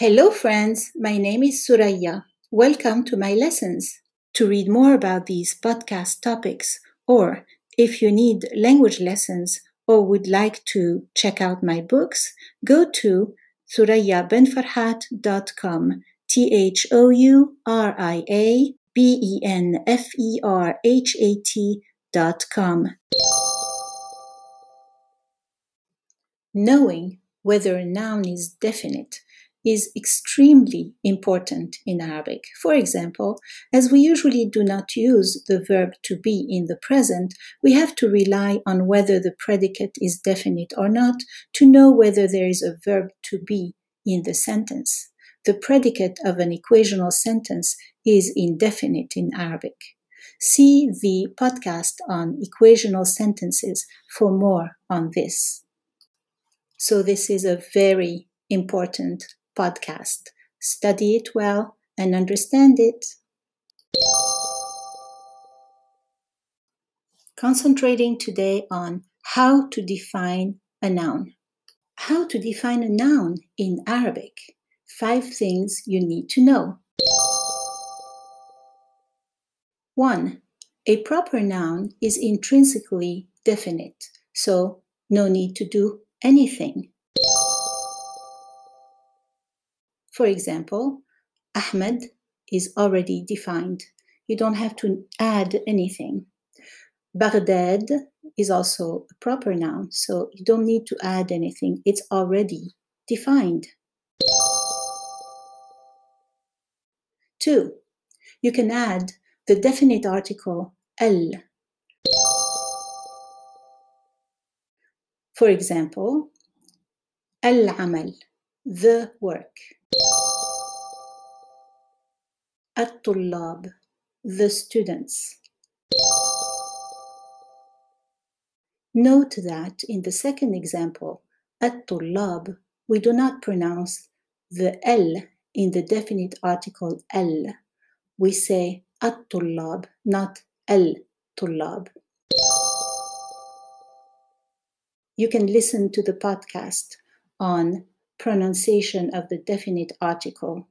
Hello, friends. My name is Thouria. Welcome to my lessons. To read more about these podcast topics, or if you need language lessons or would like to check out my books, go to thouria-benferhat.com. T H O U R I A B E N F E R H A T dot com. Knowing whether a noun is definite is extremely important in Arabic. For example, as we usually do not use the verb to be in the present, we have to rely on whether the predicate is definite or not to know whether there is a verb to be in the sentence. The predicate of an equational sentence is indefinite in Arabic. See the podcast on equational sentences for more on this. So, this is a very important podcast. Study it well and understand it. Concentrating today on how to define a noun. How to define a noun in Arabic. Five things you need to know. 1. A proper noun is intrinsically definite, so no need to do anything. For example, Ahmed is already defined. You don't have to add anything. Baghdad is also a proper noun, so you don't need to add anything. It's already defined. Two, you can add the definite article al. For example, al-amal, the work. الطلاب the students Note that in the second example, الطلاب, we do not pronounce the L in the definite article L. We say الطلاب, not الطلاب. You can listen to the podcast on pronunciation of the definite article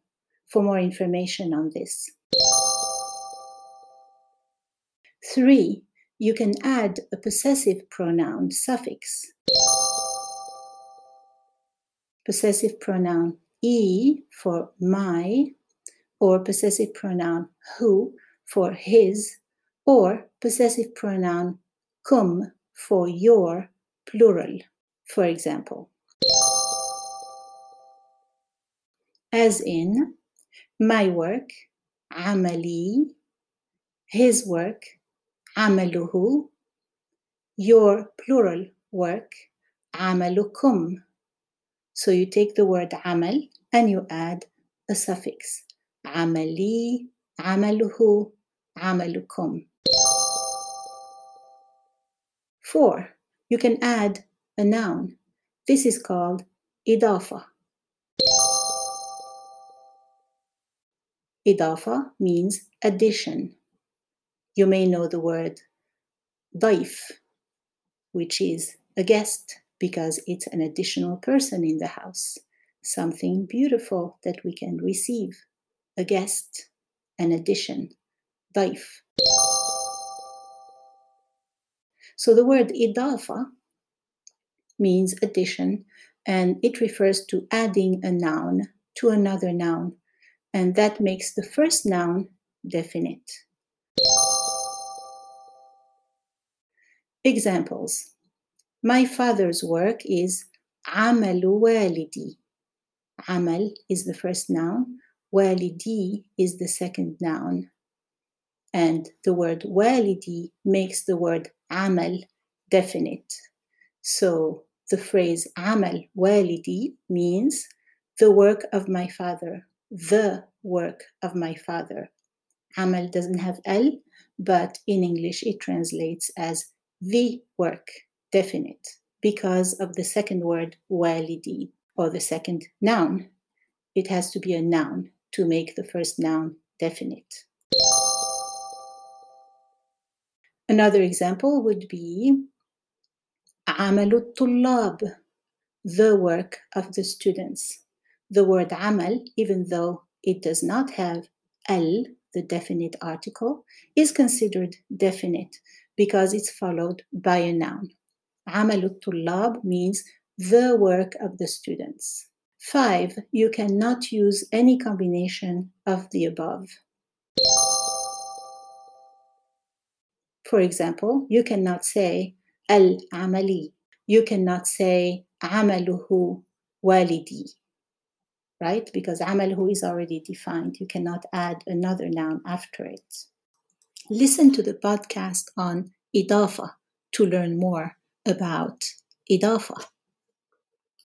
for more information on this. Three, you can add a possessive pronoun suffix. Possessive pronoun e for my, or possessive pronoun who for his, or possessive pronoun cum for your, plural, for example. As in, my work, عملي, his work, عمله, your plural work, عملكم. So you take the word عمل and you add a suffix. عملي, عمله, عملكم. Four, you can add a noun. This is called إضافة. Idafa means addition. You may know the word daif, which is a guest because it's an additional person in the house, something beautiful that we can receive, a guest, an addition, daif. So the word idafa means addition and it refers to adding a noun to another noun and that makes the first noun definite. Examples My father's work is عمل والدي. Amal is the first noun, walidi is the second noun. And the word walidi makes the word amal definite. So the phrase amal walidi means the work of my father the work of my father. Amal doesn't have L, but in English it translates as the work, definite, because of the second word walidi, or the second noun. It has to be a noun to make the first noun definite. Another example would be عمل الطلاب, the work of the students. the word amal, even though it does not have al, the definite article, is considered definite because it's followed by a noun. Amal tullab means the work of the students. Five, you cannot use any combination of the above. For example, you cannot say al-amali. You cannot say amaluhu walidi, right? Because amaluhu is already defined. You cannot add another noun after it. Listen to the podcast on idafa to learn more about idafa.